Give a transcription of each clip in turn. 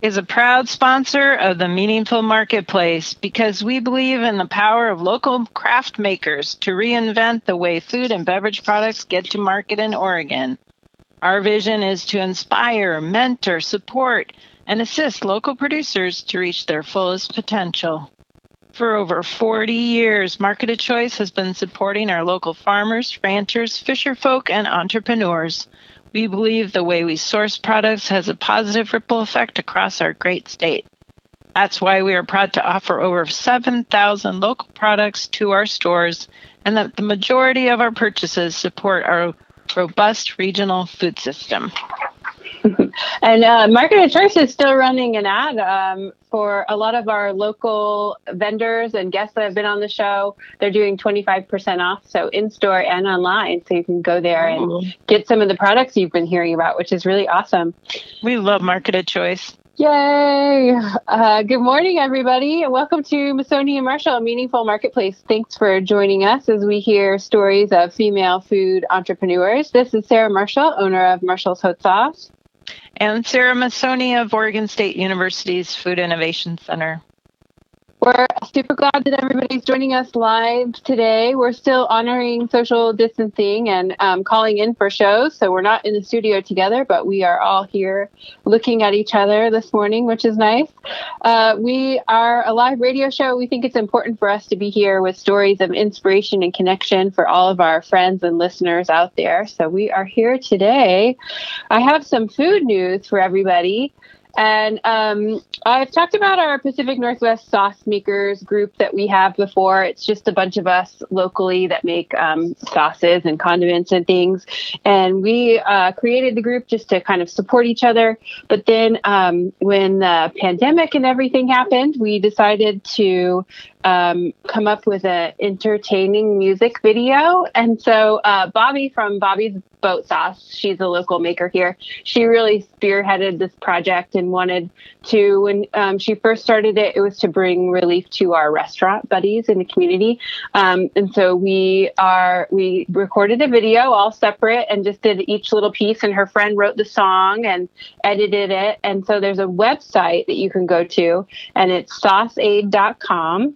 is a proud sponsor of the Meaningful Marketplace because we believe in the power of local craft makers to reinvent the way food and beverage products get to market in Oregon. Our vision is to inspire, mentor, support, and assist local producers to reach their fullest potential. For over 40 years, Market of Choice has been supporting our local farmers, ranchers, fisherfolk, and entrepreneurs. We believe the way we source products has a positive ripple effect across our great state. That's why we are proud to offer over 7,000 local products to our stores and that the majority of our purchases support our robust regional food system. and uh, Market of Choice is still running an ad um, for a lot of our local vendors and guests that have been on the show. They're doing 25% off, so in store and online. So you can go there and get some of the products you've been hearing about, which is really awesome. We love Market Marketed Choice. Yay! Uh, good morning, everybody, and welcome to Masoni and Marshall, a meaningful marketplace. Thanks for joining us as we hear stories of female food entrepreneurs. This is Sarah Marshall, owner of Marshall's Hot Sauce and Sarah Masoni of Oregon State University's Food Innovation Center. We're super glad that everybody's joining us live today. We're still honoring social distancing and um, calling in for shows. So we're not in the studio together, but we are all here looking at each other this morning, which is nice. Uh, we are a live radio show. We think it's important for us to be here with stories of inspiration and connection for all of our friends and listeners out there. So we are here today. I have some food news for everybody. And um, I've talked about our Pacific Northwest sauce makers group that we have before. It's just a bunch of us locally that make um, sauces and condiments and things. And we uh, created the group just to kind of support each other. But then um, when the pandemic and everything happened, we decided to um, come up with an entertaining music video. And so uh, Bobby from Bobby's Boat Sauce, she's a local maker here. She really spearheaded this project and wanted to, when um, she first started it, it was to bring relief to our restaurant buddies in the community. Um, and so we are, we recorded a video all separate and just did each little piece. And her friend wrote the song and edited it. And so there's a website that you can go to, and it's sauceaid.com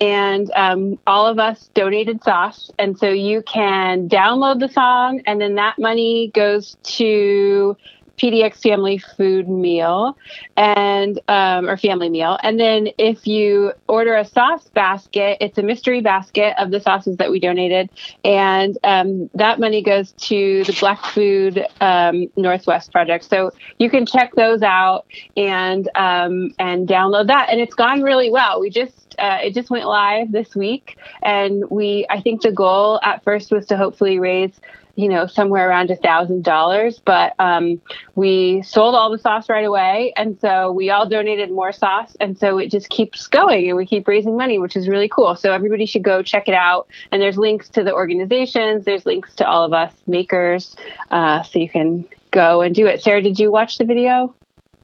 and um, all of us donated sauce. And so you can download the song and then that money goes to PDX family food meal and um, or family meal. And then if you order a sauce basket, it's a mystery basket of the sauces that we donated, and um, that money goes to the Black Food um, Northwest project. So you can check those out and um, and download that. And it's gone really well. We just uh, it just went live this week, and we I think the goal at first was to hopefully raise you know, somewhere around a thousand dollars. But um, we sold all the sauce right away, and so we all donated more sauce, and so it just keeps going, and we keep raising money, which is really cool. So everybody should go check it out. And there's links to the organizations, there's links to all of us makers, uh, so you can go and do it. Sarah, did you watch the video?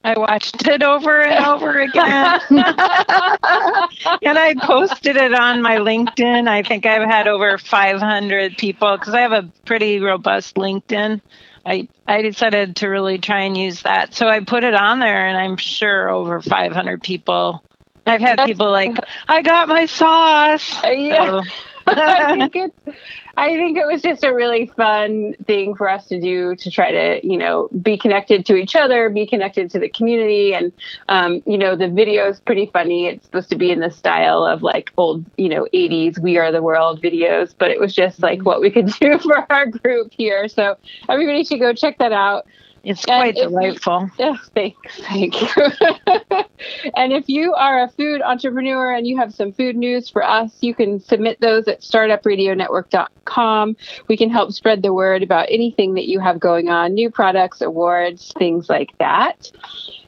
I watched it over and over again. and I posted it on my LinkedIn. I think I've had over 500 people because I have a pretty robust LinkedIn. I, I decided to really try and use that. So I put it on there, and I'm sure over 500 people. I've had people like, I got my sauce. Yeah. So, I think it's I think it was just a really fun thing for us to do to try to, you know, be connected to each other, be connected to the community. And, um, you know, the video is pretty funny. It's supposed to be in the style of like old, you know, 80s We Are the World videos, but it was just like what we could do for our group here. So everybody should go check that out. It's quite and delightful. You, oh, thanks. Thank you. and if you are a food entrepreneur and you have some food news for us, you can submit those at startupradionetwork.com. We can help spread the word about anything that you have going on, new products, awards, things like that.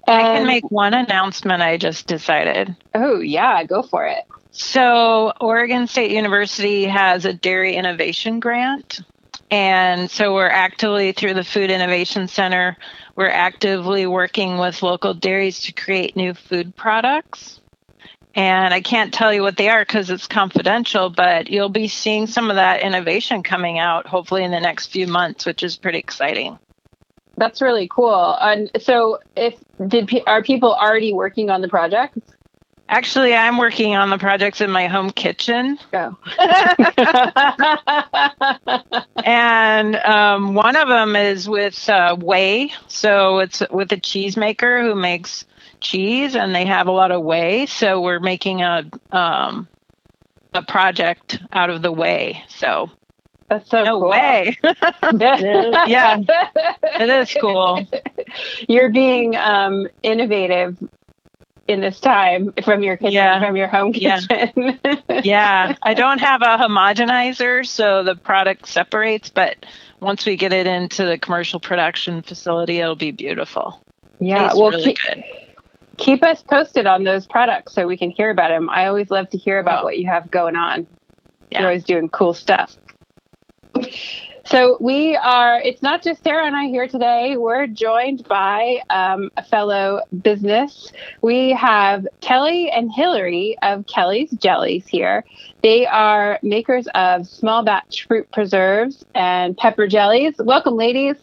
And, I can make one announcement I just decided. Oh, yeah, go for it. So, Oregon State University has a dairy innovation grant and so we're actively through the Food Innovation Center, we're actively working with local dairies to create new food products. And I can't tell you what they are because it's confidential, but you'll be seeing some of that innovation coming out hopefully in the next few months, which is pretty exciting. That's really cool. And so, if did are people already working on the projects? Actually, I'm working on the projects in my home kitchen. Oh. and um, one of them is with uh, whey. So it's with a cheesemaker who makes cheese, and they have a lot of whey. So we're making a um, a project out of the whey. So that's so no cool. way. yeah, it is cool. You're being um, innovative in this time from your kitchen, yeah. from your home kitchen. Yeah. yeah. I don't have a homogenizer, so the product separates, but once we get it into the commercial production facility, it'll be beautiful. Yeah, well, really keep, keep, us posted on those products so we can hear about them. I always love to hear about what you have going on. Yeah. You're always doing cool stuff. So we are, it's not just Sarah and I here today. We're joined by um, a fellow business. We have Kelly and Hillary of Kelly's Jellies here. They are makers of small batch fruit preserves and pepper jellies. Welcome, ladies.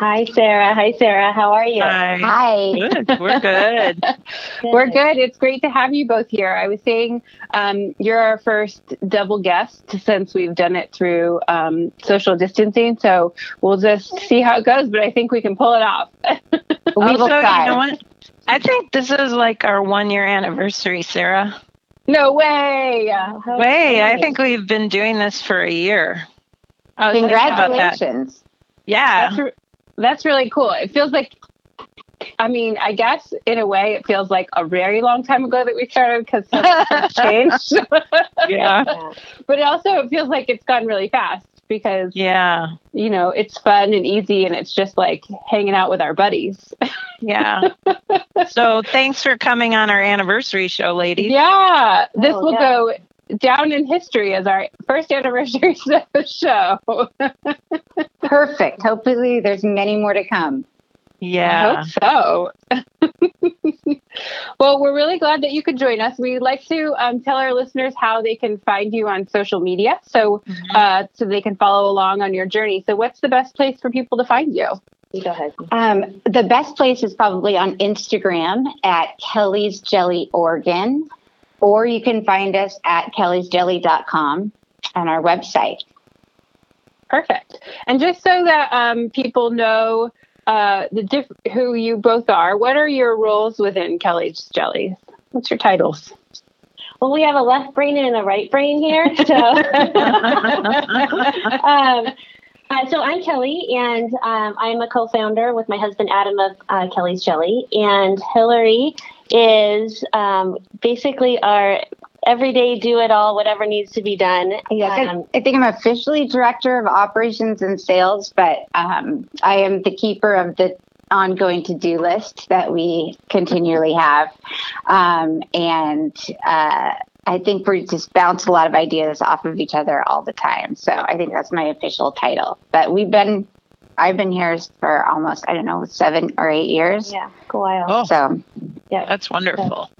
Hi, Sarah. Hi, Sarah. How are you? Hi. Hi. Good. We're good. good. We're good. It's great to have you both here. I was saying um, you're our first double guest since we've done it through um, social distancing. So we'll just see how it goes, but I think we can pull it off. we also, will. You know what? I think this is like our one year anniversary, Sarah. No way. Way. I think we've been doing this for a year. Congratulations. Yeah. That's, that's really cool. It feels like, I mean, I guess in a way it feels like a very long time ago that we started because has changed. yeah. But it also it feels like it's gone really fast because yeah, you know, it's fun and easy and it's just like hanging out with our buddies. yeah. So thanks for coming on our anniversary show, ladies. Yeah. This oh, will yeah. go down in history as our first anniversary show. Perfect. Hopefully, there's many more to come. Yeah. I hope so. well, we're really glad that you could join us. We'd like to um, tell our listeners how they can find you on social media, so mm-hmm. uh, so they can follow along on your journey. So, what's the best place for people to find you? Go ahead. Um, the best place is probably on Instagram at Kelly's Jelly Oregon or you can find us at kellysjelly.com on our website. Perfect. And just so that um, people know uh, the diff- who you both are, what are your roles within Kelly's Jellies? What's your titles? Well, we have a left brain and a right brain here. So, um, uh, so I'm Kelly, and um, I'm a co-founder with my husband Adam of uh, Kelly's Jelly, and Hillary is um, basically our everyday do it all, whatever needs to be done. Yes, um, I think I'm officially director of operations and sales, but um, I am the keeper of the ongoing to do list that we continually have. Um, and uh, I think we just bounce a lot of ideas off of each other all the time. So I think that's my official title. But we've been, I've been here for almost, I don't know, seven or eight years. Yeah, cool while. Oh, so, yeah, that's wonderful.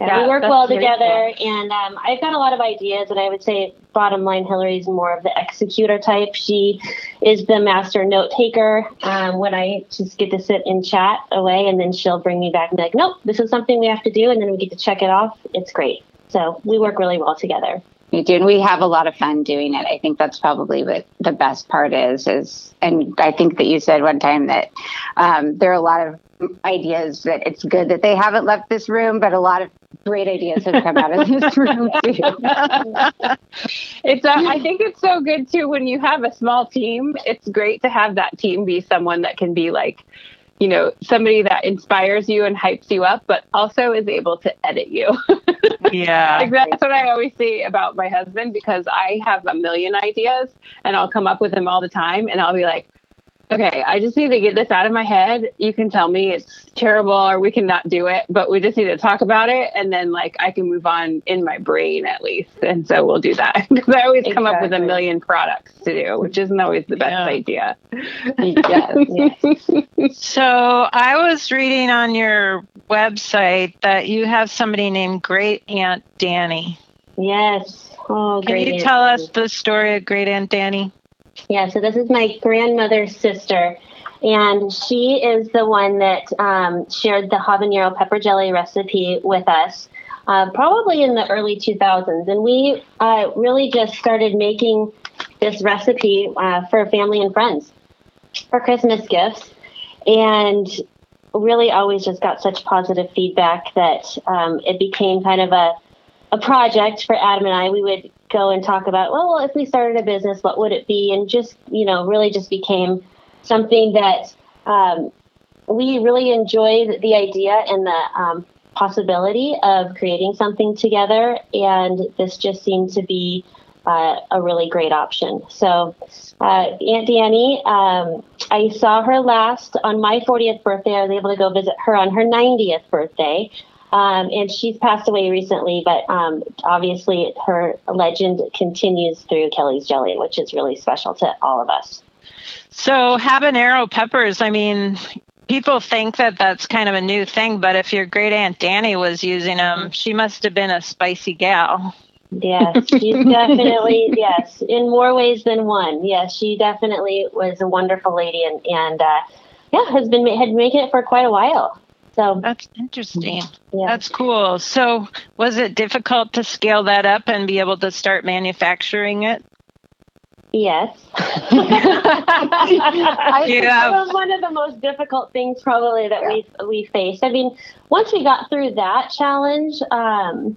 Yeah, yeah we work well together, cool. and um, I've got a lot of ideas. And I would say, bottom line, Hillary's more of the executor type. She is the master note taker. Um, when I just get to sit and chat away, and then she'll bring me back and be like, "Nope, this is something we have to do," and then we get to check it off. It's great. So we work really well together. We do, and we have a lot of fun doing it. I think that's probably what the best part is. Is, and I think that you said one time that um, there are a lot of ideas that it's good that they haven't left this room, but a lot of great ideas have come out of this room too. it's uh, I think it's so good too when you have a small team. It's great to have that team be someone that can be like you know, somebody that inspires you and hypes you up, but also is able to edit you. yeah. like that's what I always say about my husband because I have a million ideas and I'll come up with them all the time and I'll be like, okay, I just need to get this out of my head. You can tell me it's terrible or we cannot do it, but we just need to talk about it. And then, like, I can move on in my brain at least. And so we'll do that because I always exactly. come up with a million products to do, which isn't always the best yeah. idea. yes, yes. so I was reading on your website that you have somebody named Great Aunt Danny. Yes. Oh, Can you tell us the story of Great Aunt Danny? Yeah, so this is my grandmother's sister, and she is the one that um, shared the habanero pepper jelly recipe with us. Uh, probably in the early 2000s. And we uh, really just started making this recipe uh, for family and friends for Christmas gifts. And really always just got such positive feedback that um, it became kind of a, a project for Adam and I. We would go and talk about, well, if we started a business, what would it be? And just, you know, really just became something that um, we really enjoyed the idea and the um, possibility of creating something together. And this just seemed to be uh, a really great option. So, uh, Aunt Danny, um, I saw her last on my 40th birthday. I was able to go visit her on her 90th birthday. Um, and she's passed away recently, but um, obviously her legend continues through Kelly's Jelly, which is really special to all of us. So, habanero peppers, I mean, people think that that's kind of a new thing, but if your great aunt Danny was using them, she must have been a spicy gal. Yes, she's definitely yes, in more ways than one. Yes, she definitely was a wonderful lady, and and uh, yeah, has been had making it for quite a while. So that's interesting. Yeah. That's cool. So was it difficult to scale that up and be able to start manufacturing it? Yes. I think that was one of the most difficult things probably that yeah. we we faced. I mean, once we got through that challenge, um,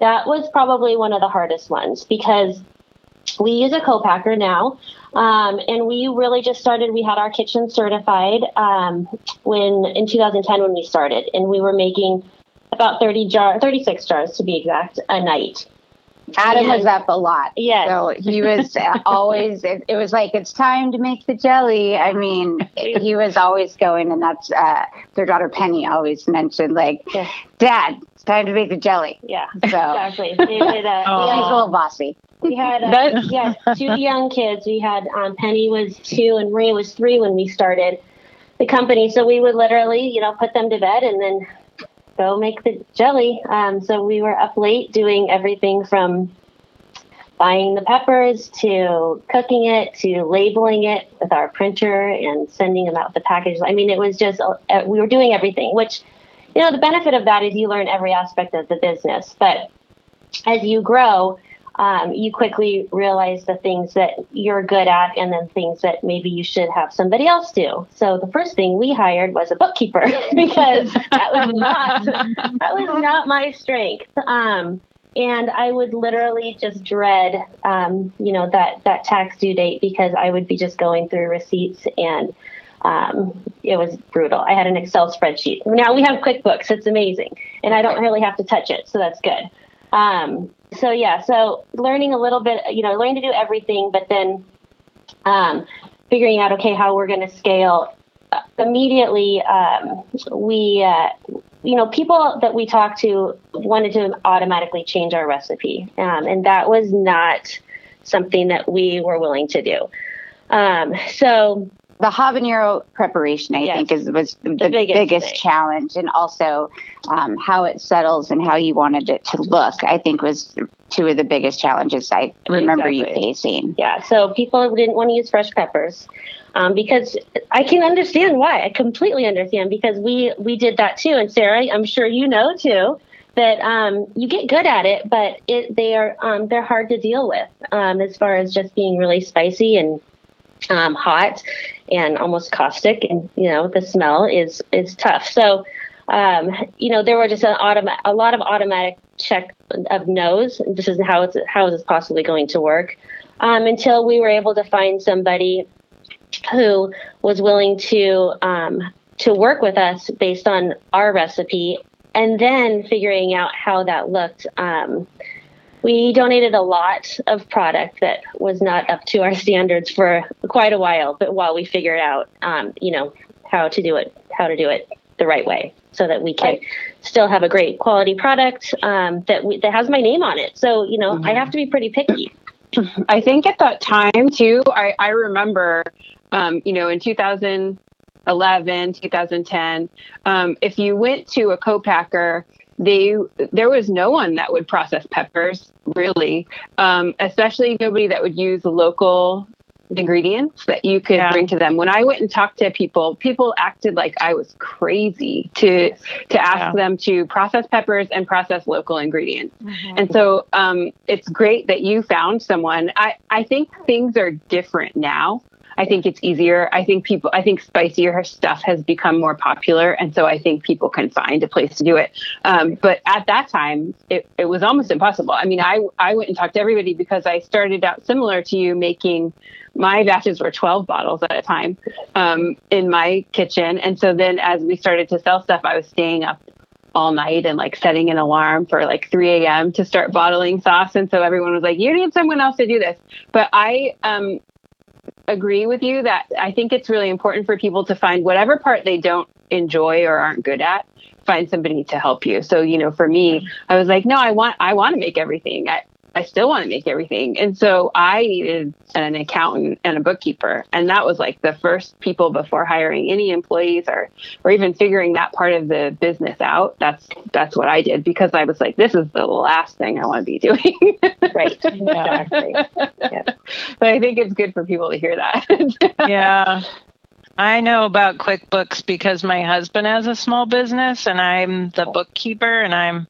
that was probably one of the hardest ones because we use a co-packer now um, and we really just started we had our kitchen certified um, when in 2010 when we started and we were making about 30 jar 36 jars to be exact a night Adam was up a lot. Yeah. So he was always, it, it, was like, it's time to make the jelly. I mean, he was always going, and that's uh, their daughter Penny always mentioned, like, yeah. Dad, it's time to make the jelly. Yeah. So exactly. They did, uh, oh. He's a little bossy. We had uh, yeah two young kids. We had um, Penny was two and Maria was three when we started the company. So we would literally you know put them to bed and then go make the jelly. Um, so we were up late doing everything from buying the peppers to cooking it to labeling it with our printer and sending them out the packages. I mean, it was just uh, we were doing everything. Which you know the benefit of that is you learn every aspect of the business, but as you grow um, you quickly realize the things that you're good at and then things that maybe you should have somebody else do. So the first thing we hired was a bookkeeper because that was not that was not my strength. Um, and I would literally just dread, um, you know, that that tax due date because I would be just going through receipts and um, it was brutal. I had an Excel spreadsheet. Now we have QuickBooks; it's amazing, and I don't really have to touch it, so that's good. Um, so yeah, so learning a little bit, you know, learning to do everything, but then um, figuring out okay how we're going to scale. Uh, immediately, um, we, uh, you know, people that we talked to wanted to automatically change our recipe, um, and that was not something that we were willing to do. Um, so the habanero preparation, I yes. think, is was the, the biggest, biggest challenge, and also um, how it settles and how you wanted it to look. I think was two of the biggest challenges I remember exactly. you facing. Yeah, so people didn't want to use fresh peppers um, because I can understand why. I completely understand because we we did that too. And Sarah, I'm sure you know too that um, you get good at it, but it they are um, they're hard to deal with um, as far as just being really spicy and um, hot and almost caustic, and you know the smell is is tough. So um, you know there were just an a lot of automatic check of no's. This is how it's how is this possibly going to work um, until we were able to find somebody who was willing to um, to work with us based on our recipe and then figuring out how that looked. Um, we donated a lot of product that was not up to our standards for quite a while, but while we figured out, um, you know, how to do it, how to do it the right way, so that we can still have a great quality product um, that we, that has my name on it. So, you know, mm-hmm. I have to be pretty picky. I think at that time too, I, I remember, um, you know, in 2011, 2010, um, if you went to a co-packer, they there was no one that would process peppers really, um, especially nobody that would use local ingredients that you could yeah. bring to them. When I went and talked to people, people acted like I was crazy to to ask yeah. them to process peppers and process local ingredients. Mm-hmm. And so um, it's great that you found someone. I I think things are different now. I think it's easier. I think people, I think spicier stuff has become more popular. And so I think people can find a place to do it. Um, but at that time, it, it was almost impossible. I mean, I, I went and talked to everybody because I started out similar to you making my batches were 12 bottles at a time um, in my kitchen. And so then as we started to sell stuff, I was staying up all night and like setting an alarm for like 3 a.m. to start bottling sauce. And so everyone was like, you need someone else to do this. But I um, agree with you that I think it's really important for people to find whatever part they don't enjoy or aren't good at find somebody to help you. So, you know, for me, I was like, no, I want I want to make everything. I, I still want to make everything. And so I needed an accountant and a bookkeeper. And that was like the first people before hiring any employees or or even figuring that part of the business out. That's that's what I did because I was like, this is the last thing I want to be doing. right. Exactly. Yeah. But I think it's good for people to hear that. yeah. I know about QuickBooks because my husband has a small business and I'm the bookkeeper and I'm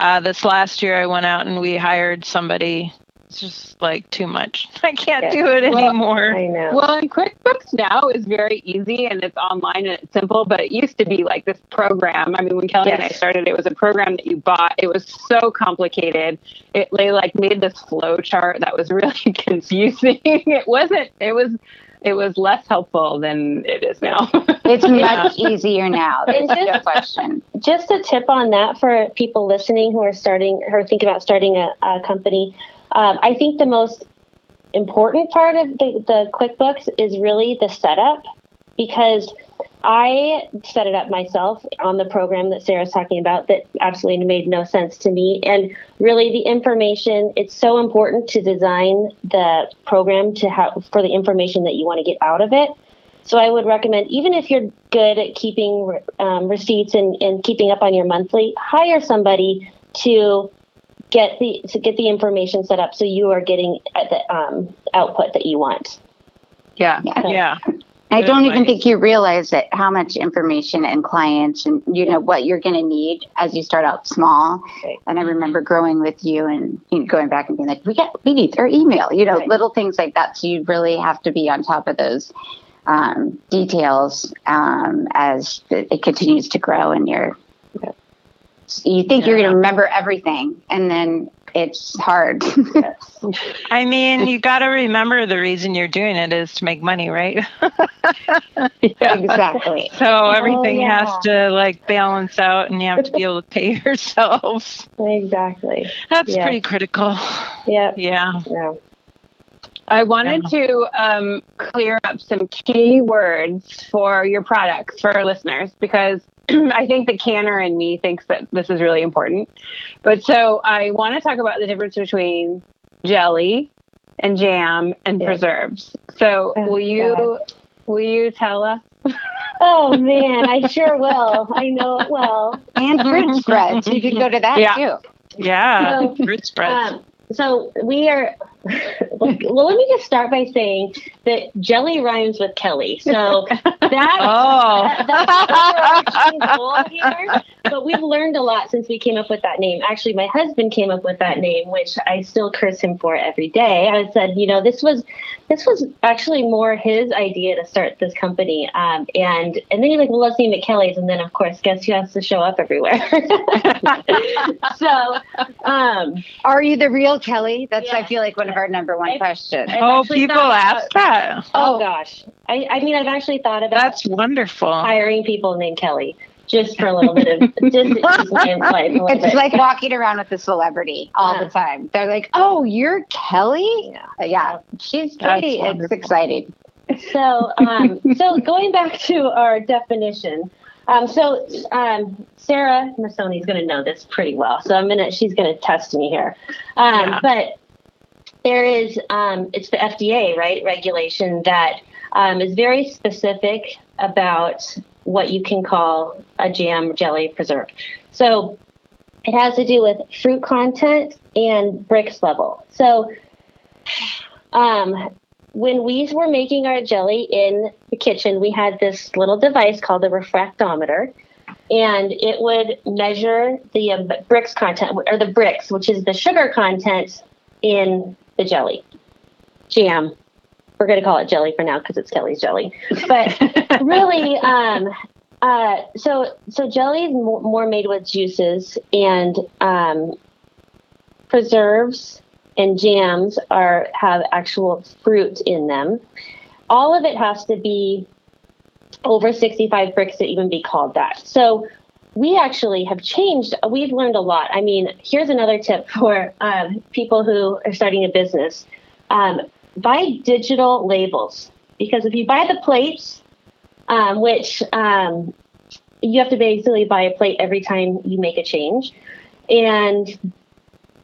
uh, this last year, I went out and we hired somebody. It's just like too much. I can't do it well, anymore. I know. Well, and QuickBooks now is very easy and it's online and it's simple, but it used to be like this program. I mean, when Kelly yes. and I started, it was a program that you bought. It was so complicated. It they like made this flow chart that was really confusing. it wasn't. It was it was less helpful than it is now. it's much easier now. There's no question. Just a tip on that for people listening who are starting or thinking about starting a, a company. Um, I think the most important part of the, the QuickBooks is really the setup because I set it up myself on the program that Sarah's talking about that absolutely made no sense to me. And really, the information, it's so important to design the program to have for the information that you want to get out of it. So I would recommend, even if you're good at keeping um, receipts and, and keeping up on your monthly, hire somebody to get the to get the information set up so you are getting the um, output that you want. Yeah, yeah. yeah. I don't even think you realize that how much information and clients and you know what you're going to need as you start out small. Right. And I remember growing with you and you know, going back and being like, we get we need their email, you know, right. little things like that. So you really have to be on top of those um, details um, as it continues to grow and you're. You think yeah. you're going to remember everything, and then it's hard. I mean, you got to remember the reason you're doing it is to make money, right? yeah. Exactly. So everything oh, yeah. has to like balance out and you have to be able to pay yourself. Exactly. That's yeah. pretty critical. Yeah. Yeah. Yeah. I wanted to um, clear up some key words for your products for our listeners because I think the canner in me thinks that this is really important. But so I want to talk about the difference between jelly and jam and yeah. preserves. So oh, will you God. will you tell us? oh man, I sure will. I know it well. And fruit spreads. You can go to that yeah. too. Yeah, so, fruit spreads. Um, so we are well let me just start by saying that jelly rhymes with Kelly. So that, oh. that's our goal here. But we've learned a lot since we came up with that name. Actually, my husband came up with that name, which I still curse him for every day. I said, you know, this was this was actually more his idea to start this company. Um, and and then he's like, well, let's name it Kelly's. And then of course, guess who has to show up everywhere? so, um, are you the real Kelly? That's yeah. I feel like one of our number one I, questions. I've oh, people ask that. Oh, oh gosh, I, I mean, I've actually thought about that's wonderful hiring people named Kelly just for a little bit of just, just it's bit. like walking around with a celebrity all yeah. the time. They're like, "Oh, you're Kelly." Yeah, yeah she's pretty. It's exciting. So, um, so going back to our definition. Um, so um, Sarah Masoni is going to know this pretty well. So I'm gonna she's going to test me here. Um, yeah. But there is um, it's the FDA right regulation that um, is very specific about what you can call a jam, jelly, preserve. So it has to do with fruit content and Brix level. So um, when we were making our jelly in the kitchen, we had this little device called the refractometer, and it would measure the um, content or the Brix, which is the sugar content in the jelly jam we're going to call it jelly for now because it's Kelly's jelly. But really, um, uh, so so jelly is more, more, made with juices and um, preserves and jams are have actual fruit in them. All of it has to be over 65 Brix to even be called that. So we actually have changed. We've learned a lot. I mean, here's another tip for um, people who are starting a business. Um, buy digital labels because if you buy the plates, um, which um, you have to basically buy a plate every time you make a change, and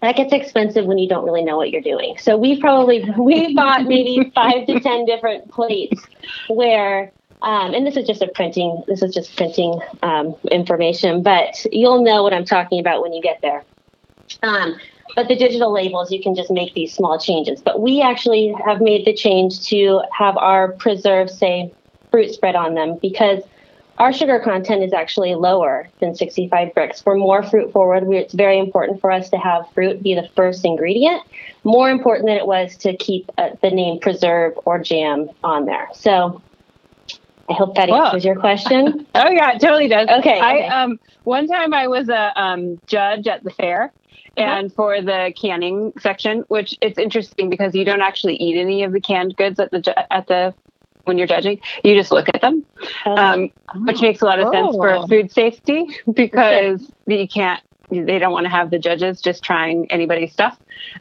that gets expensive when you don't really know what you're doing. So we probably we bought maybe five to ten different plates where. Um, and this is just a printing. This is just printing um, information, but you'll know what I'm talking about when you get there. Um, but the digital labels, you can just make these small changes. But we actually have made the change to have our preserves say fruit spread on them because our sugar content is actually lower than 65 Brix. We're more fruit forward. It's very important for us to have fruit be the first ingredient, more important than it was to keep uh, the name preserve or jam on there. So I hope that answers your question. oh yeah, it totally does. Okay. I um one time I was a um, judge at the fair and for the canning section, which it's interesting because you don't actually eat any of the canned goods at the at the when you're judging. You just look at them, oh. um, which makes a lot of sense for oh. food safety because you can't. They don't want to have the judges just trying anybody's stuff.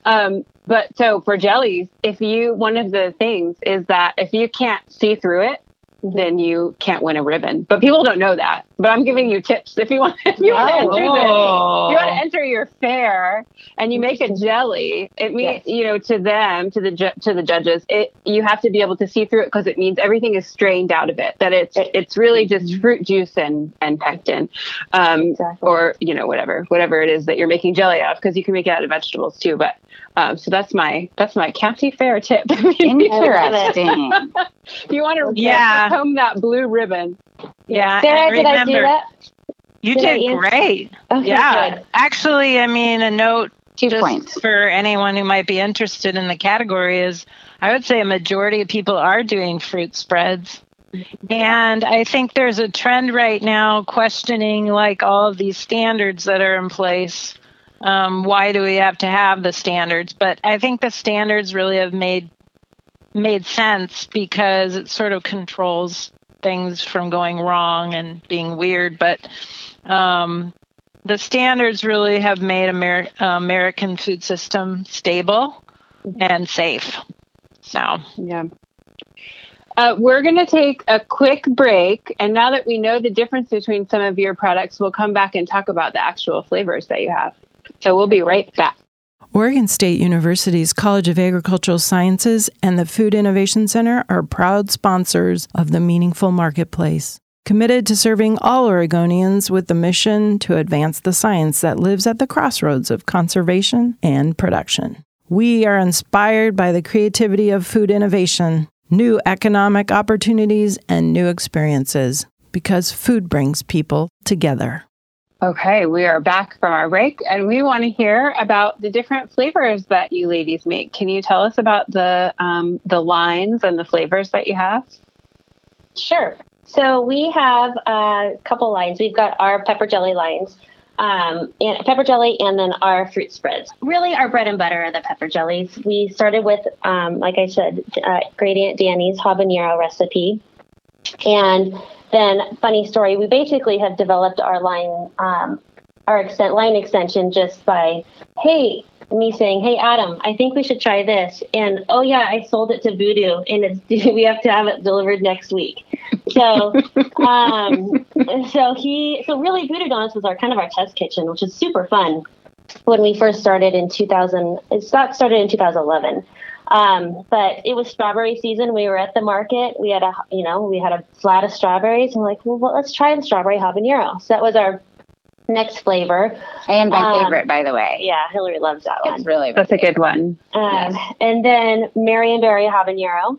Um, but so for jellies, if you one of the things is that if you can't see through it, then you can't win a ribbon. But people don't know that. But I'm giving you tips if you want. If you want to enter, you want to enter your fair and you make a jelly. It means yes. you know to them to the ju- to the judges. It you have to be able to see through it because it means everything is strained out of it. That it's it's really just mm-hmm. fruit juice and and pectin, um, exactly. or you know whatever whatever it is that you're making jelly out of because you can make it out of vegetables too. But um, so that's my that's my county fair tip. Interesting. if you want to yeah. comb that blue ribbon. Yeah. Sarah, did I do that? You did, did great. Okay, yeah. Good. Actually, I mean, a note Two just points. for anyone who might be interested in the category is I would say a majority of people are doing fruit spreads. And I think there's a trend right now questioning like all of these standards that are in place um, why do we have to have the standards? But I think the standards really have made made sense because it sort of controls things from going wrong and being weird. But um, the standards really have made Amer- American food system stable and safe. So yeah. Uh, we're going to take a quick break. And now that we know the difference between some of your products, we'll come back and talk about the actual flavors that you have. So we'll be right back. Oregon State University's College of Agricultural Sciences and the Food Innovation Center are proud sponsors of the Meaningful Marketplace, committed to serving all Oregonians with the mission to advance the science that lives at the crossroads of conservation and production. We are inspired by the creativity of food innovation new economic opportunities, and new experiences because food brings people together. Okay, we are back from our break and we want to hear about the different flavors that you ladies make. Can you tell us about the um, the lines and the flavors that you have? Sure. So we have a couple lines. We've got our pepper jelly lines, um, and pepper jelly, and then our fruit spreads. Really, our bread and butter are the pepper jellies. We started with, um, like I said, uh, Great Aunt Danny's habanero recipe, and then funny story. We basically have developed our line, um, our extent line extension just by, hey, me saying, "Hey Adam, I think we should try this," and oh yeah, I sold it to Voodoo, and it's we have to have it delivered next week. So, um, so he, so really, Voodoo Donuts was our kind of our test kitchen, which is super fun. When we first started in 2000, it started in 2011. Um, but it was strawberry season. We were at the market. We had a, you know, we had a flat of strawberries. And we're like, well, let's try the strawberry habanero. So that was our next flavor. And my um, favorite, by the way. Yeah, Hillary loves that it's one. really, that's a good one. Um, yes. And then Marionberry habanero,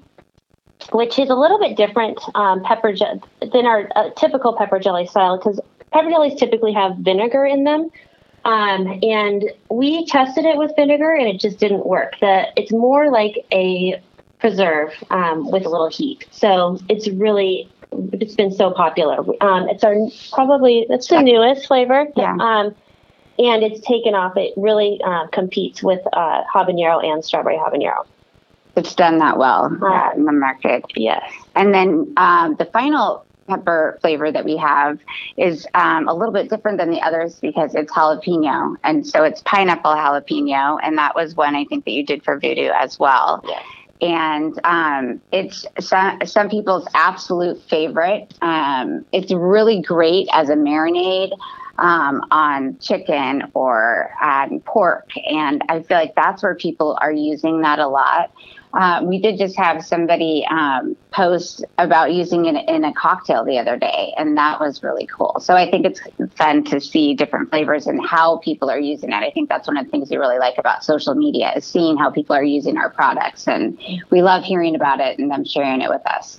which is a little bit different um, pepper je- than our uh, typical pepper jelly style because pepper jellies typically have vinegar in them. Um, and we tested it with vinegar and it just didn't work. The, it's more like a preserve um, with a little heat. So it's really, it's been so popular. Um, it's our probably, it's the newest flavor. Yeah. Um, and it's taken off. It really uh, competes with uh, habanero and strawberry habanero. It's done that well uh, in the market. Yes. And then um, the final pepper flavor that we have is um, a little bit different than the others because it's jalapeno. And so it's pineapple jalapeno. And that was one I think that you did for Voodoo as well. Yeah. And um, it's some, some people's absolute favorite. Um, it's really great as a marinade. Um, on chicken or on pork. And I feel like that's where people are using that a lot. Uh, we did just have somebody um, post about using it in a cocktail the other day, and that was really cool. So I think it's fun to see different flavors and how people are using it. I think that's one of the things we really like about social media is seeing how people are using our products, and we love hearing about it and them sharing it with us.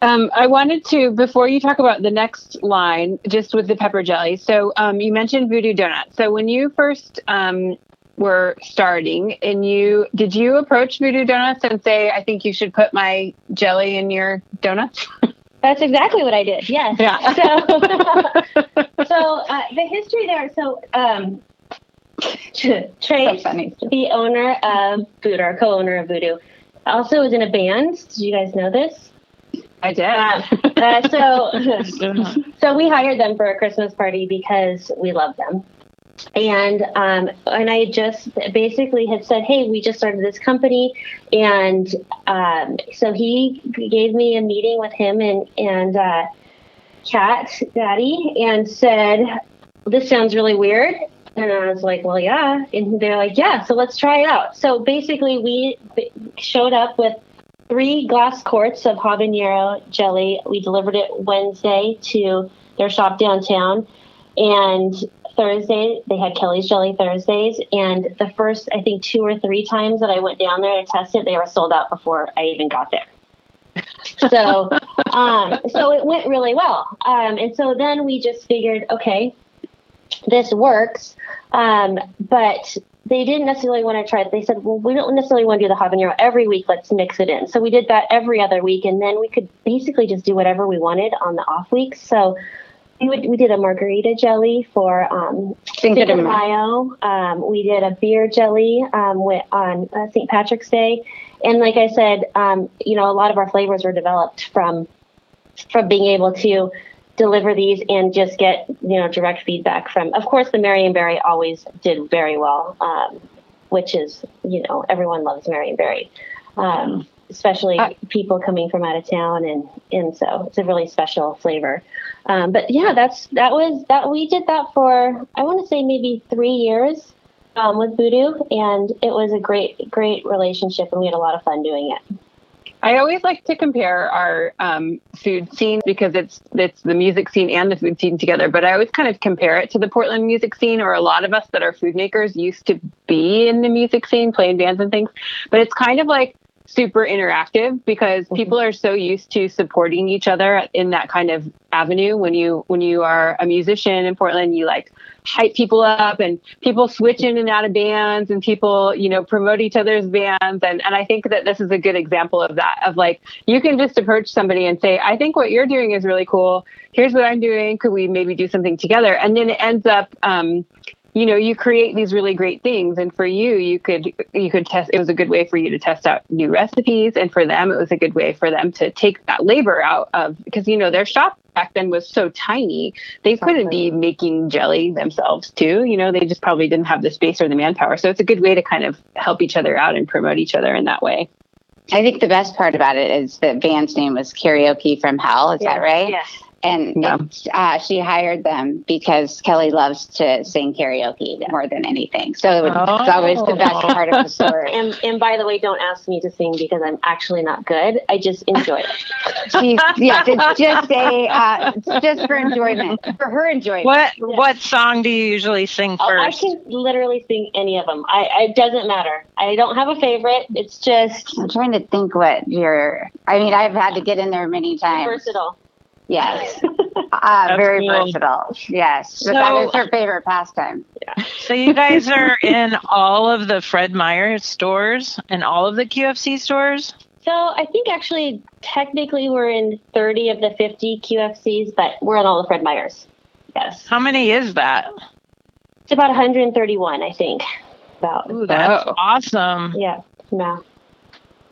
Um, I wanted to, before you talk about the next line, just with the pepper jelly. So um, you mentioned Voodoo Donut. So when you first um, were starting and you did you approach Voodoo Donuts and say, I think you should put my jelly in your donuts? That's exactly what I did. Yes. Yeah. So, so uh, the history there. So, um, Tres, so the owner of Voodoo, our co-owner of Voodoo, also was in a band. Did you guys know this? I did. Uh, uh, so, so we hired them for a Christmas party because we love them and um, and I just basically had said, "Hey, we just started this company," and um, so he gave me a meeting with him and and uh, Cat Daddy and said, "This sounds really weird." And I was like, "Well, yeah." And they're like, "Yeah, so let's try it out." So basically, we showed up with three glass quarts of habanero jelly. We delivered it Wednesday to their shop downtown, and Thursday. They had Kelly's Jelly Thursdays, and the first I think two or three times that I went down there to test it, they were sold out before I even got there. so, um, so it went really well. Um, and so then we just figured, okay, this works. Um, but they didn't necessarily want to try it. They said, well, we don't necessarily want to do the habanero every week. Let's mix it in. So we did that every other week, and then we could basically just do whatever we wanted on the off weeks. So we, we did a margarita jelly for um, Cinco de Mayo. Um, we did a beer jelly um, with, on uh, St. Patrick's Day, and like I said, um, you know, a lot of our flavors were developed from from being able to deliver these and just get you know direct feedback from. Of course, the Marionberry always did very well, um, which is you know everyone loves Marionberry. Um, especially uh, people coming from out of town and and so it's a really special flavor um, but yeah that's that was that we did that for i want to say maybe three years um, with voodoo and it was a great great relationship and we had a lot of fun doing it I always like to compare our um, food scene because it's it's the music scene and the food scene together. But I always kind of compare it to the Portland music scene, or a lot of us that are food makers used to be in the music scene, playing bands and things. But it's kind of like super interactive because mm-hmm. people are so used to supporting each other in that kind of avenue. When you when you are a musician in Portland you like hype people up and people switch in and out of bands and people you know promote each other's bands. And and I think that this is a good example of that of like you can just approach somebody and say I think what you're doing is really cool. Here's what I'm doing. Could we maybe do something together? And then it ends up um, you know you create these really great things and for you you could you could test it was a good way for you to test out new recipes and for them it was a good way for them to take that labor out of because you know their shop back then was so tiny they couldn't be making jelly themselves too you know they just probably didn't have the space or the manpower so it's a good way to kind of help each other out and promote each other in that way I think the best part about it is that Van's name was Karaoke from Hell. Is yeah. that right? Yes and yeah. uh, she hired them because Kelly loves to sing karaoke more than anything. So it was, oh. always the best part of the story. And, and by the way, don't ask me to sing because I'm actually not good. I just enjoy it. She's, yes, it's just a uh, it's just for enjoyment, for her enjoyment. What what song do you usually sing first? Oh, I can literally sing any of them. I it doesn't matter. I don't have a favorite. It's just I'm trying to think what your. I mean, I've had to get in there many times. Versatile. Yes. Uh, very cool. versatile. Yes. So, that is her favorite pastime. Yeah. So you guys are in all of the Fred Meyer stores and all of the QFC stores? So I think actually technically we're in 30 of the 50 QFCs, but we're in all the Fred Meyers. Yes. How many is that? It's about 131, I think. About. Ooh, that's oh. awesome. Yeah. Yeah.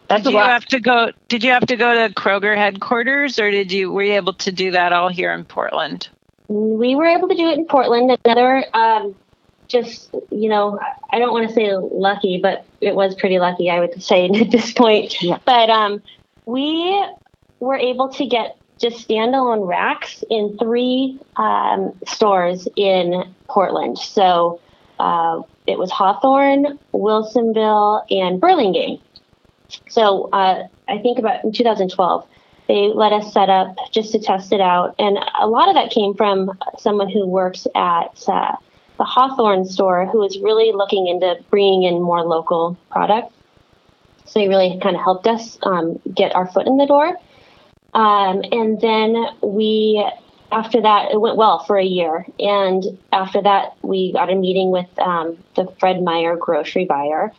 That's did you have to go? Did you have to go to Kroger headquarters, or did you were you able to do that all here in Portland? We were able to do it in Portland. Another, um, just you know, I don't want to say lucky, but it was pretty lucky, I would say at this point. Yeah. But um, we were able to get just standalone racks in three um, stores in Portland. So uh, it was Hawthorne, Wilsonville, and Burlingame. So uh, I think about in 2012, they let us set up just to test it out. And a lot of that came from someone who works at uh, the Hawthorne store who was really looking into bringing in more local product. So he really kind of helped us um, get our foot in the door. Um, and then we, after that, it went well for a year. And after that, we got a meeting with um, the Fred Meyer grocery buyer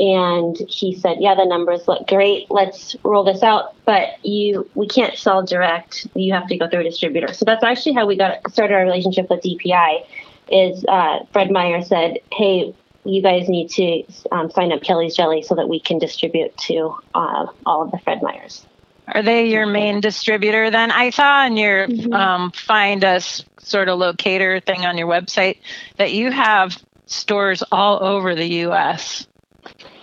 and he said, "Yeah, the numbers look great. Let's roll this out, but you we can't sell direct. You have to go through a distributor." So that's actually how we got started our relationship with DPI. Is uh, Fred Meyer said, "Hey, you guys need to um, sign up Kelly's Jelly so that we can distribute to uh, all of the Fred Meyers." Are they your main distributor then? I saw on your mm-hmm. um, find us sort of locator thing on your website that you have stores all over the U.S.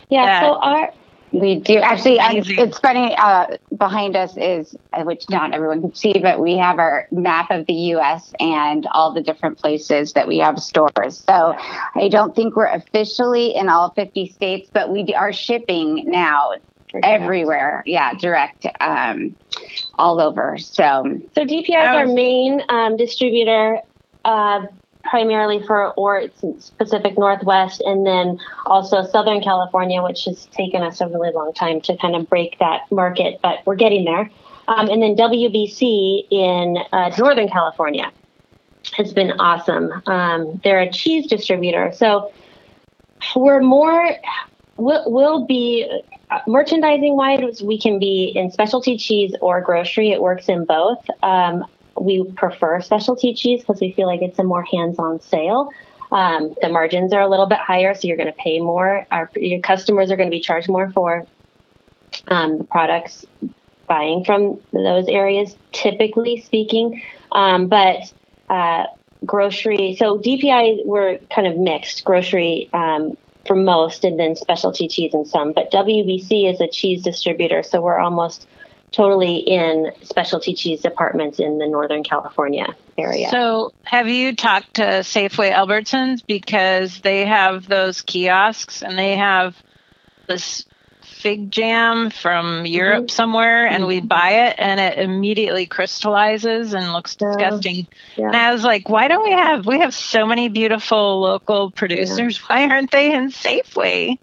Yeah. So our we do actually. it's funny. Uh, behind us is uh, which not everyone can see, but we have our map of the U.S. and all the different places that we have stores. So I don't think we're officially in all 50 states, but we are shipping now everywhere. Yeah, direct, um, all over. So so DPI is our main um, distributor. Uh, primarily for or Pacific Northwest, and then also Southern California, which has taken us a really long time to kind of break that market, but we're getting there. Um, and then WBC in uh, Northern California has been awesome. Um, they're a cheese distributor, so we're more. We'll, we'll be uh, merchandising wise. We can be in specialty cheese or grocery. It works in both. Um, we prefer specialty cheese because we feel like it's a more hands-on sale. Um, the margins are a little bit higher, so you're going to pay more. Our your customers are going to be charged more for um, the products buying from those areas, typically speaking. Um, but uh, grocery, so DPI we're kind of mixed grocery um, for most, and then specialty cheese and some. But WBC is a cheese distributor, so we're almost totally in specialty cheese departments in the Northern California area. So, have you talked to Safeway Albertsons because they have those kiosks and they have this fig jam from Europe mm-hmm. somewhere and mm-hmm. we buy it and it immediately crystallizes and looks disgusting. Yeah. And I was like, why don't we have we have so many beautiful local producers. Yeah. Why aren't they in Safeway?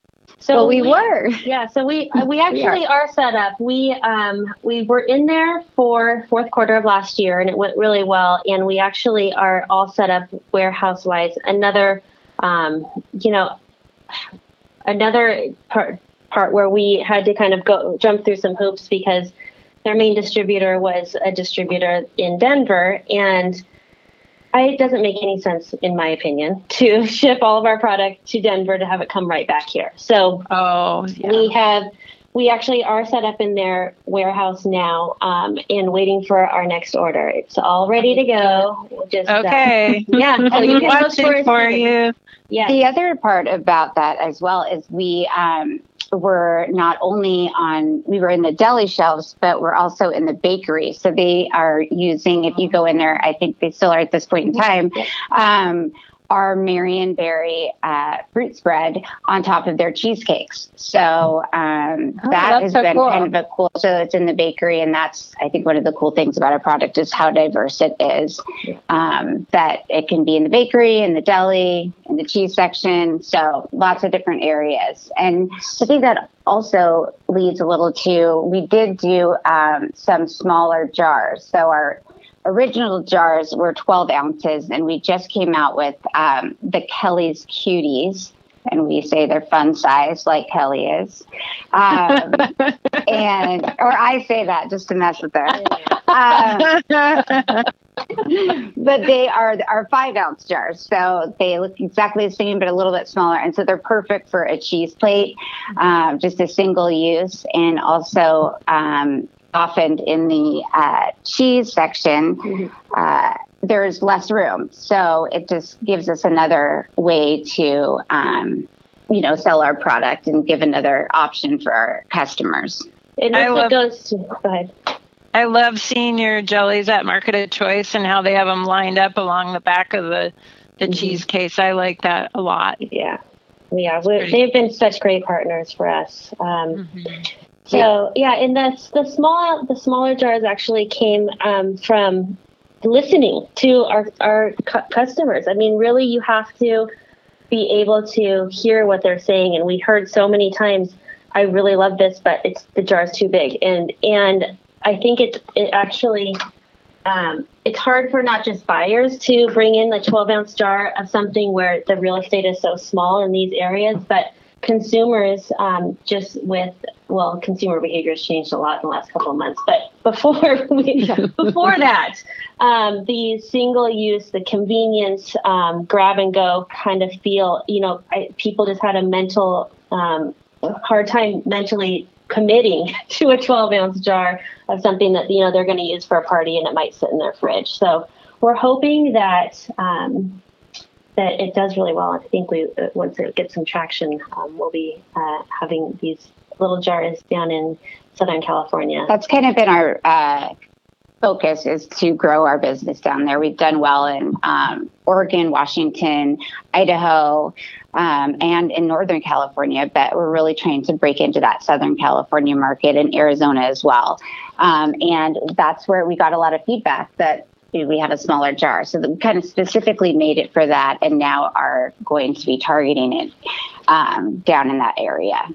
So well, we, we, were. Yeah. So we uh, we actually we are. are. set up. We um we were in there for fourth quarter of last year, and it went really well. And we actually are all set up warehouse wise. Another um you know another part part where we had to kind of go jump through some hoops because their main distributor was a distributor in Denver and it doesn't make any sense, in my opinion, to ship all of our product to Denver to have it come right back here. So oh, yeah. we have we actually are set up in their warehouse now um, and waiting for our next order. It's all ready to go. Just uh, okay. Uh, yeah, so you can for, for you. Yeah. The other part about that as well is we um, were not only on we were in the deli shelves but we're also in the bakery. So they are using if you go in there i think they still are at this point in time um, our Marionberry uh, fruit spread on top of their cheesecakes. So um, oh, that has so been cool. kind of a cool. So it's in the bakery, and that's I think one of the cool things about our product is how diverse it is. Um, that it can be in the bakery, in the deli, in the cheese section. So lots of different areas, and I think that also leads a little to we did do um, some smaller jars. So our original jars were 12 ounces, and we just came out with um, the Kelly's Cuties. And we say they're fun size, like Kelly is, um, and or I say that just to mess with her. Um, but they are are five ounce jars, so they look exactly the same, but a little bit smaller, and so they're perfect for a cheese plate, um, just a single use, and also often in the uh, cheese section, mm-hmm. uh, there's less room. So it just gives us another way to, um, you know, sell our product and give another option for our customers. And I love, goes to, go ahead. I love seeing your jellies at Market of Choice and how they have them lined up along the back of the, the mm-hmm. cheese case. I like that a lot. Yeah. Yeah, they've been such great partners for us. Um, mm-hmm. So yeah, and that's the small the smaller jars actually came um, from listening to our our cu- customers. I mean, really, you have to be able to hear what they're saying. And we heard so many times, "I really love this, but it's the jar's too big." And and I think it it actually um, it's hard for not just buyers to bring in a 12 ounce jar of something where the real estate is so small in these areas, but consumers um, just with well consumer behavior has changed a lot in the last couple of months but before we, before that um, the single use the convenience um, grab and go kind of feel you know I, people just had a mental um, hard time mentally committing to a 12 ounce jar of something that you know they're going to use for a party and it might sit in their fridge so we're hoping that um, that it does really well. I think we uh, once it gets some traction, um, we'll be uh, having these little jars down in Southern California. That's kind of been our uh, focus is to grow our business down there. We've done well in um, Oregon, Washington, Idaho, um, and in Northern California, but we're really trying to break into that Southern California market and Arizona as well. Um, and that's where we got a lot of feedback that we had a smaller jar. So we kind of specifically made it for that and now are going to be targeting it um, down in that area.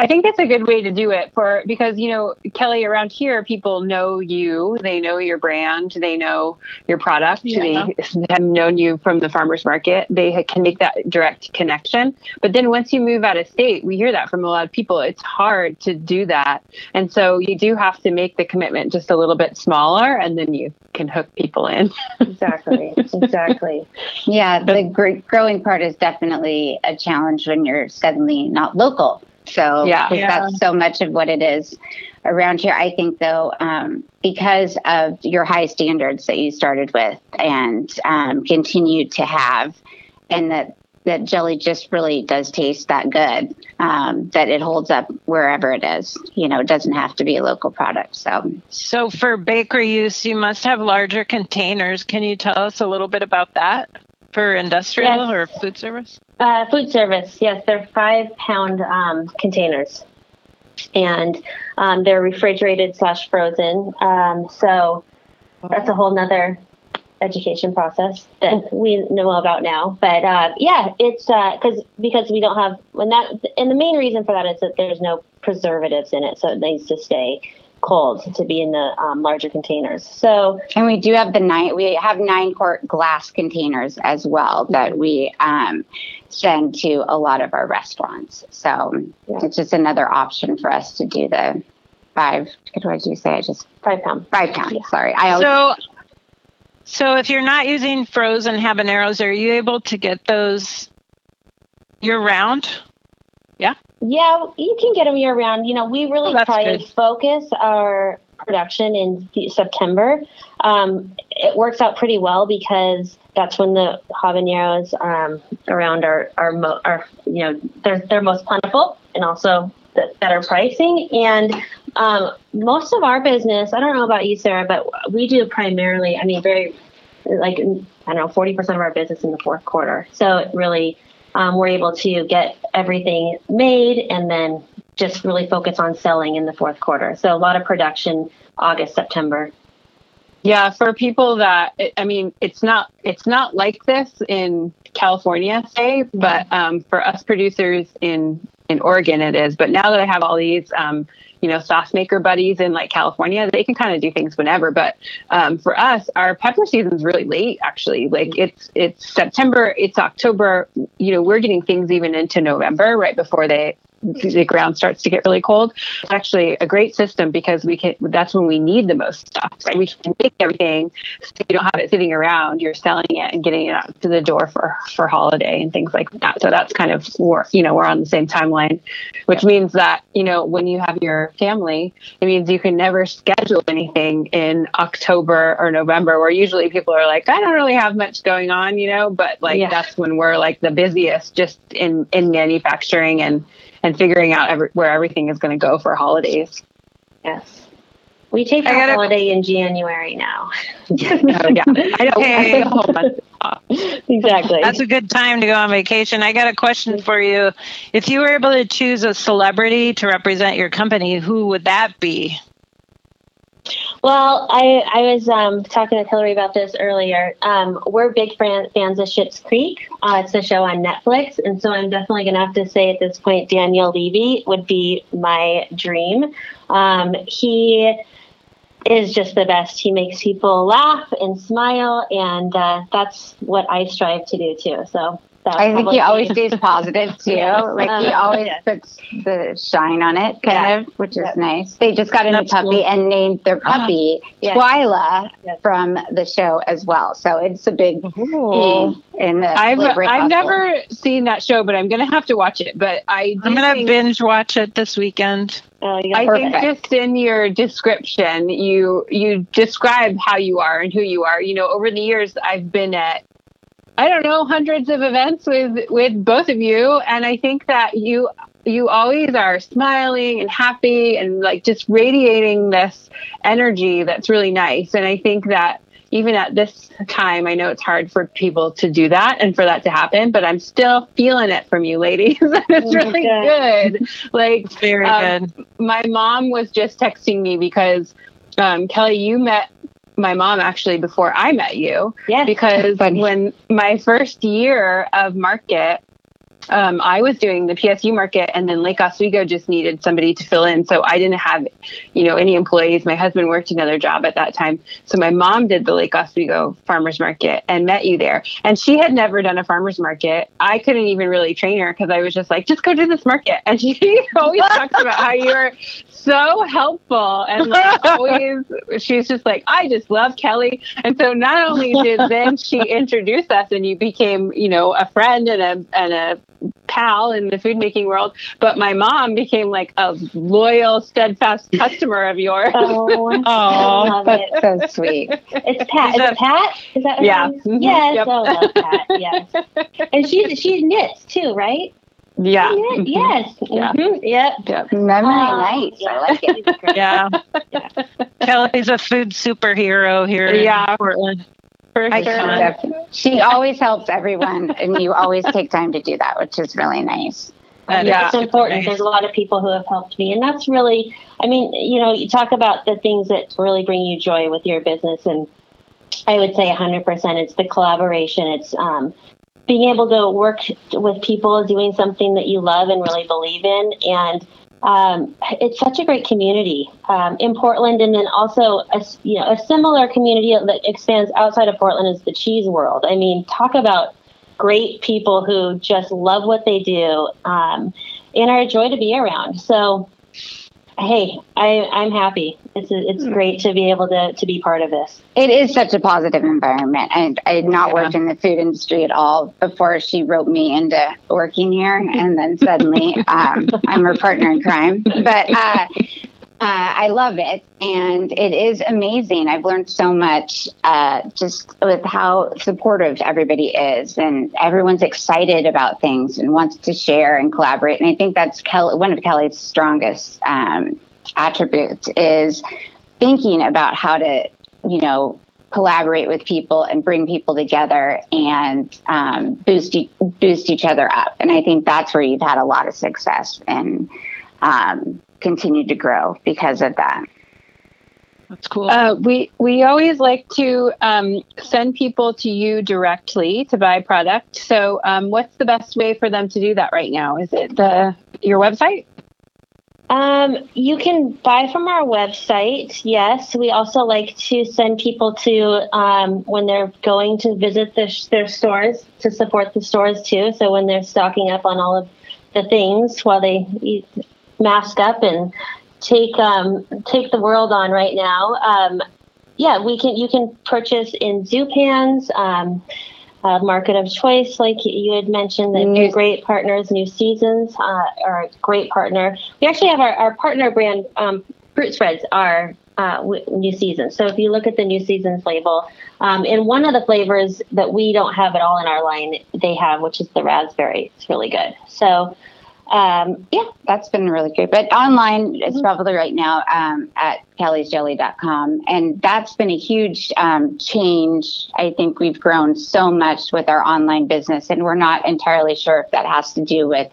I think that's a good way to do it for because you know Kelly around here people know you they know your brand they know your product yeah. they have known you from the farmers market they can make that direct connection. But then once you move out of state we hear that from a lot of people it's hard to do that. And so you do have to make the commitment just a little bit smaller and then you can hook people in. Exactly exactly. Yeah the gr- growing part is definitely a challenge when you're suddenly not local so yeah, yeah. that's so much of what it is around here. I think though, um, because of your high standards that you started with and um, continue to have, and that that jelly just really does taste that good um, that it holds up wherever it is you know it doesn't have to be a local product so so for bakery use you must have larger containers can you tell us a little bit about that for industrial yes. or food service uh, food service, yes, they're five pound um, containers, and um, they're refrigerated slash frozen. Um, so that's a whole nother education process that we know about now. But uh, yeah, it's because uh, because we don't have when that and the main reason for that is that there's no preservatives in it, so it needs to stay cold to be in the um, larger containers. So and we do have the nine we have nine quart glass containers as well that we um, send to a lot of our restaurants. So yeah. it's just another option for us to do the five. What did you say? I just five pound. Five pound. Yeah. Sorry. I always, so so if you're not using frozen habaneros, are you able to get those year round? Yeah. Yeah, you can get them year round. You know, we really oh, try good. to focus our production in September. Um, it works out pretty well because that's when the habaneros um, around are are, mo- are you know they're they're most plentiful and also the better pricing. And um, most of our business, I don't know about you, Sarah, but we do primarily, I mean, very like, I don't know, 40% of our business in the fourth quarter. So it really, um, we're able to get everything made and then just really focus on selling in the fourth quarter. So a lot of production August, September. Yeah, for people that I mean, it's not it's not like this in California, say, but um, for us producers in in Oregon it is. But now that I have all these, um, you know, sauce maker buddies in like California, they can kind of do things whenever. But um, for us, our pepper season is really late. Actually, like it's it's September, it's October. You know, we're getting things even into November, right before they the ground starts to get really cold. It's actually a great system because we can. That's when we need the most stuff. Right? We can make everything so you don't have it sitting around. You're selling it and getting it out to the door for for holiday and things like that. So that's kind of we're you know we're on the same timeline, which means that you know when you have your family, it means you can never schedule anything in October or November, where usually people are like, I don't really have much going on, you know. But like yeah. that's when we're like the busiest, just in in manufacturing and and figuring out every, where everything is going to go for holidays. Yes. We take a holiday in January now. yeah, I know. Hey. exactly. That's a good time to go on vacation. I got a question for you. If you were able to choose a celebrity to represent your company, who would that be? Well, I, I was um, talking with Hillary about this earlier. Um, we're big fan, fans of Schitt's Creek. Uh, it's a show on Netflix. And so I'm definitely going to have to say at this point, Daniel Levy would be my dream. Um, he is just the best. He makes people laugh and smile. And uh, that's what I strive to do too. So I think he always stays positive too. Like he uh-huh. always puts the shine on it, kind yeah. of, which is nice. They just got a new puppy and named their uh-huh. puppy uh, Twyla from the show as well. So it's a big thing in the. I've I've never seen that show, but I'm gonna have to watch it. But I I'm gonna think, binge watch it this weekend. Uh, I perfect. think just in your description, you you describe how you are and who you are. You know, over the years, I've been at I don't know, hundreds of events with with both of you, and I think that you you always are smiling and happy and like just radiating this energy that's really nice. And I think that even at this time, I know it's hard for people to do that and for that to happen, but I'm still feeling it from you ladies. it's really good. Like very um, good. My mom was just texting me because um, Kelly, you met my mom actually before I met you. Yeah. Because when my first year of market, um, I was doing the PSU market, and then Lake Oswego just needed somebody to fill in. So I didn't have, you know, any employees. My husband worked another job at that time, so my mom did the Lake Oswego farmers market and met you there. And she had never done a farmers market. I couldn't even really train her because I was just like, just go to this market. And she always talks about how you were so helpful and like always she's just like i just love kelly and so not only did then she introduce us and you became you know a friend and a and a pal in the food making world but my mom became like a loyal steadfast customer of yours oh, oh that's so sweet it's pat is, is it pat is that yeah mm-hmm. yes yep. oh, love pat yes and she's she knits too right yeah. Mm-hmm. Yes. Yeah. Mm-hmm. Yep. Yep. Memory uh, nice. Yeah. I like it. yeah. yeah. Kelly's a food superhero here yeah. in Portland. For sure. She always helps everyone, and you always take time to do that, which is really nice. That yeah, it's important. Nice. There's a lot of people who have helped me, and that's really, I mean, you know, you talk about the things that really bring you joy with your business, and I would say 100%. It's the collaboration. It's um, being able to work with people doing something that you love and really believe in. And um, it's such a great community um, in Portland, and then also a, you know a similar community that expands outside of Portland is the cheese world. I mean, talk about great people who just love what they do um, and are a joy to be around. So hey, I, I'm happy. It's it's hmm. great to be able to to be part of this. It is such a positive environment. I, I had not yeah. worked in the food industry at all before she wrote me into working here, and then suddenly um, I'm her partner in crime. But uh, uh, I love it, and it is amazing. I've learned so much uh, just with how supportive everybody is, and everyone's excited about things and wants to share and collaborate. And I think that's one of Kelly's strongest um, attributes is thinking about how to, you know, collaborate with people and bring people together and um, boost e- boost each other up. And I think that's where you've had a lot of success and um, continued to grow because of that. That's cool. Uh, we we always like to um, send people to you directly to buy product. So, um, what's the best way for them to do that right now? Is it the your website? Um, you can buy from our website. Yes, we also like to send people to um, when they're going to visit the, their stores to support the stores too. So when they're stocking up on all of the things while they eat, mask up and take um, take the world on right now. Um, yeah, we can. You can purchase in Zupans, um, uh, Market of Choice, like you had mentioned. That new great partners, New Seasons uh, are a great partner. We actually have our, our partner brand um, fruit spreads are uh, New Seasons. So if you look at the New Seasons label, um, in one of the flavors that we don't have at all in our line, they have, which is the raspberry. It's really good. So um, yeah, that's been really great. But online, it's mm-hmm. probably right now um, at kellysjelly.com. And that's been a huge um, change. I think we've grown so much with our online business, and we're not entirely sure if that has to do with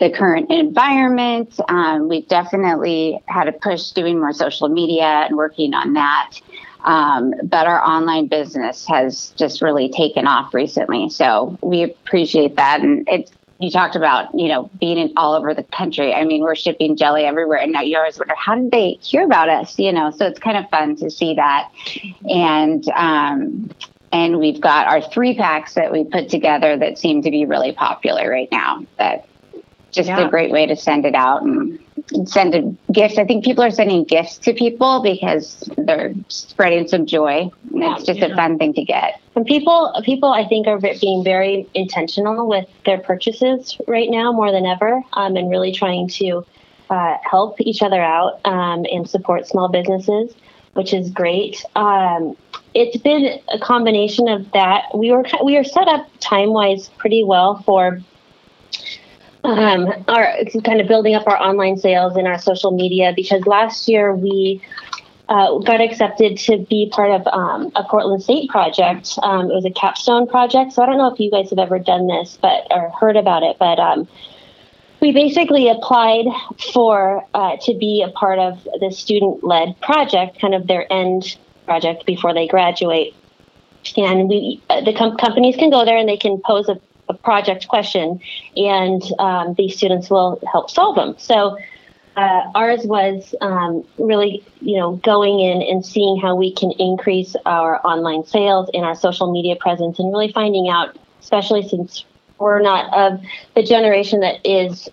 the current environment. Um, we've definitely had a push doing more social media and working on that. Um, but our online business has just really taken off recently. So we appreciate that. And it's you talked about, you know, being in all over the country. I mean, we're shipping jelly everywhere, and now you always wonder how did they hear about us? You know, so it's kind of fun to see that, and um, and we've got our three packs that we put together that seem to be really popular right now. That just yeah. a great way to send it out and send a gift. I think people are sending gifts to people because they're spreading some joy. Yeah, it's just yeah. a fun thing to get. And people, people, I think are being very intentional with their purchases right now more than ever, um, and really trying to uh, help each other out um, and support small businesses, which is great. Um, it's been a combination of that. We were we are set up time wise pretty well for um, our kind of building up our online sales and our social media because last year we uh, got accepted to be part of um, a Portland State project. Um, it was a capstone project. So I don't know if you guys have ever done this, but or heard about it, but um, we basically applied for uh, to be a part of the student-led project, kind of their end project before they graduate. And we, uh, the com- companies can go there and they can pose a a project question, and um, these students will help solve them. So uh, ours was um, really, you know, going in and seeing how we can increase our online sales and our social media presence, and really finding out, especially since we're not of the generation that is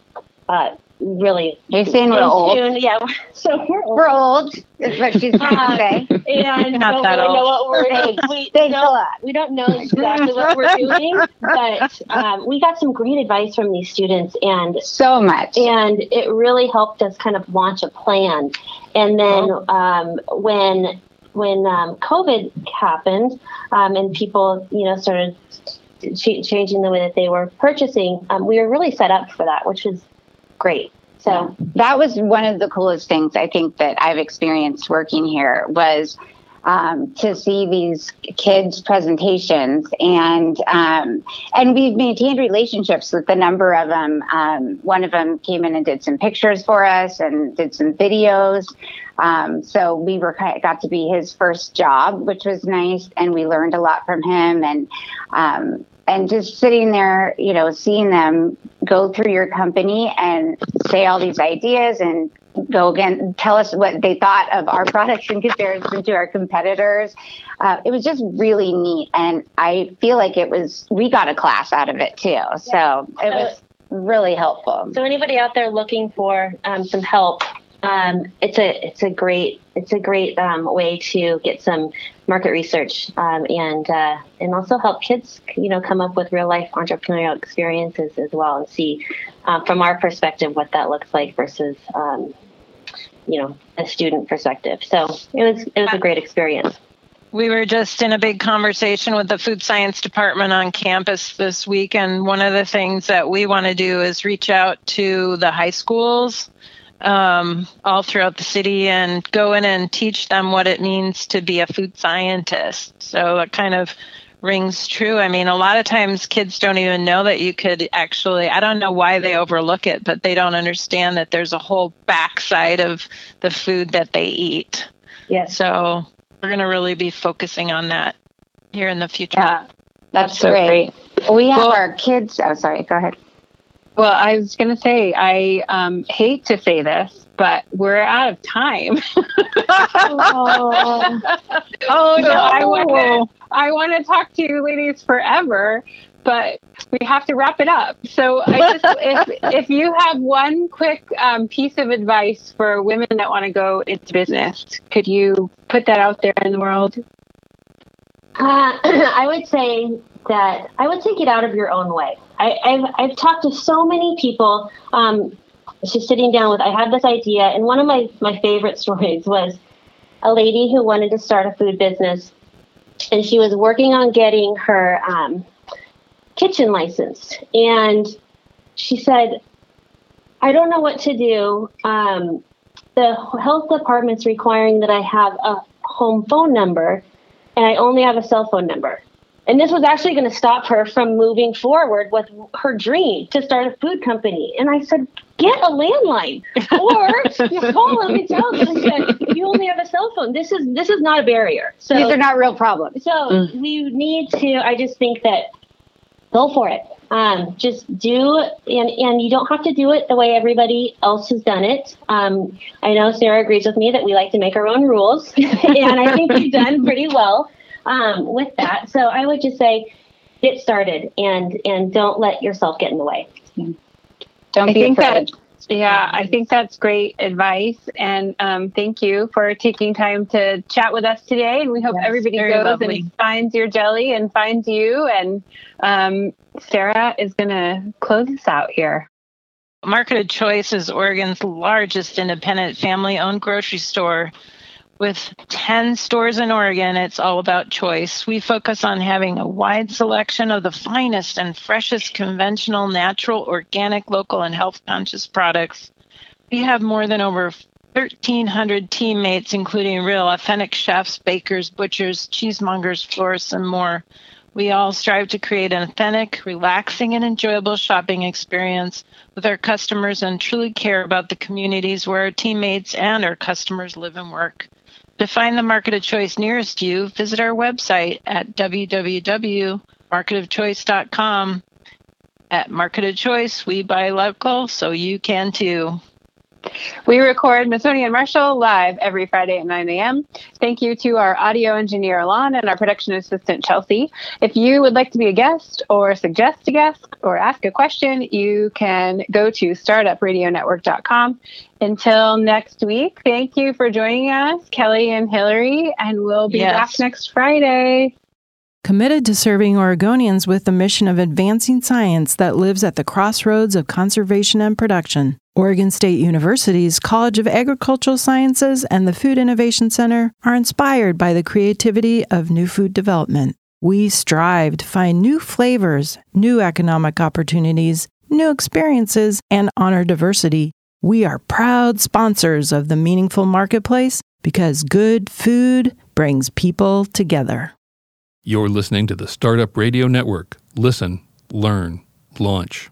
uh, really. You're saying we're old. Yeah, so we're old. We're old, is what she's trying to say. And not don't that really old. know what we're doing. We, Thanks don't, a lot. we don't know exactly what we're doing, but um, we got some great advice from these students, and so much. And it really helped us kind of launch a plan. And then um, when when um, COVID happened, um, and people, you know, started changing the way that they were purchasing, um, we were really set up for that, which was great. So that was one of the coolest things I think that I've experienced working here was um, to see these kids' presentations, and um, and we've maintained relationships with a number of them. Um, one of them came in and did some pictures for us and did some videos. Um, so we were got to be his first job, which was nice, and we learned a lot from him. And um, and just sitting there, you know, seeing them go through your company and say all these ideas and go again, tell us what they thought of our products in comparison to our competitors. Uh, it was just really neat. And I feel like it was, we got a class out of it too. So it was really helpful. So anybody out there looking for um, some help, um, it's a it's a great it's a great um, way to get some market research um, and uh, and also help kids you know come up with real life entrepreneurial experiences as well and see uh, from our perspective what that looks like versus um, you know a student perspective. So it was it was a great experience. We were just in a big conversation with the food science department on campus this week, and one of the things that we want to do is reach out to the high schools um, all throughout the city and go in and teach them what it means to be a food scientist. So it kind of rings true. I mean, a lot of times kids don't even know that you could actually, I don't know why they overlook it, but they don't understand that there's a whole backside of the food that they eat. Yes. So we're going to really be focusing on that here in the future. Yeah, that's, that's so great. great. We have well, our kids. Oh, sorry. Go ahead. Well, I was going to say, I um, hate to say this, but we're out of time. oh. oh no, I want to I want to talk to you ladies forever, but we have to wrap it up. So I just if if you have one quick um, piece of advice for women that want to go into business, could you put that out there in the world? Uh, I would say that I would say get out of your own way. I, have I've talked to so many people. Um, just sitting down with, I had this idea, and one of my my favorite stories was a lady who wanted to start a food business, and she was working on getting her um, kitchen license, and she said, "I don't know what to do. Um, the health department's requiring that I have a home phone number, and I only have a cell phone number." And this was actually going to stop her from moving forward with her dream to start a food company. And I said, get a landline or you call them and tell them that you only have a cell phone. This is this is not a barrier. So these are not real problems. So mm. we need to. I just think that go for it. Um, just do and and you don't have to do it the way everybody else has done it. Um, I know Sarah agrees with me that we like to make our own rules, and I think we've done pretty well um, with that. So I would just say, get started and and don't let yourself get in the way. Don't I be afraid. That, yeah, I think that's great advice. And um, thank you for taking time to chat with us today. And we hope yes, everybody goes lovely. and finds your jelly and finds you. And um, Sarah is going to close us out here. Market of Choice is Oregon's largest independent family owned grocery store with 10 stores in Oregon, it's all about choice. We focus on having a wide selection of the finest and freshest conventional, natural, organic, local, and health conscious products. We have more than over 1,300 teammates, including real authentic chefs, bakers, butchers, cheesemongers, florists, and more. We all strive to create an authentic, relaxing, and enjoyable shopping experience with our customers and truly care about the communities where our teammates and our customers live and work. To find the market of choice nearest you, visit our website at www.marketofchoice.com. At Market of Choice, we buy local, so you can too. We record Masoni and Marshall live every Friday at 9 a.m. Thank you to our audio engineer, Alon, and our production assistant, Chelsea. If you would like to be a guest or suggest a guest or ask a question, you can go to startupradionetwork.com. Until next week, thank you for joining us, Kelly and Hillary, and we'll be yes. back next Friday. Committed to serving Oregonians with the mission of advancing science that lives at the crossroads of conservation and production. Oregon State University's College of Agricultural Sciences and the Food Innovation Center are inspired by the creativity of new food development. We strive to find new flavors, new economic opportunities, new experiences, and honor diversity. We are proud sponsors of the Meaningful Marketplace because good food brings people together. You're listening to the Startup Radio Network. Listen, learn, launch.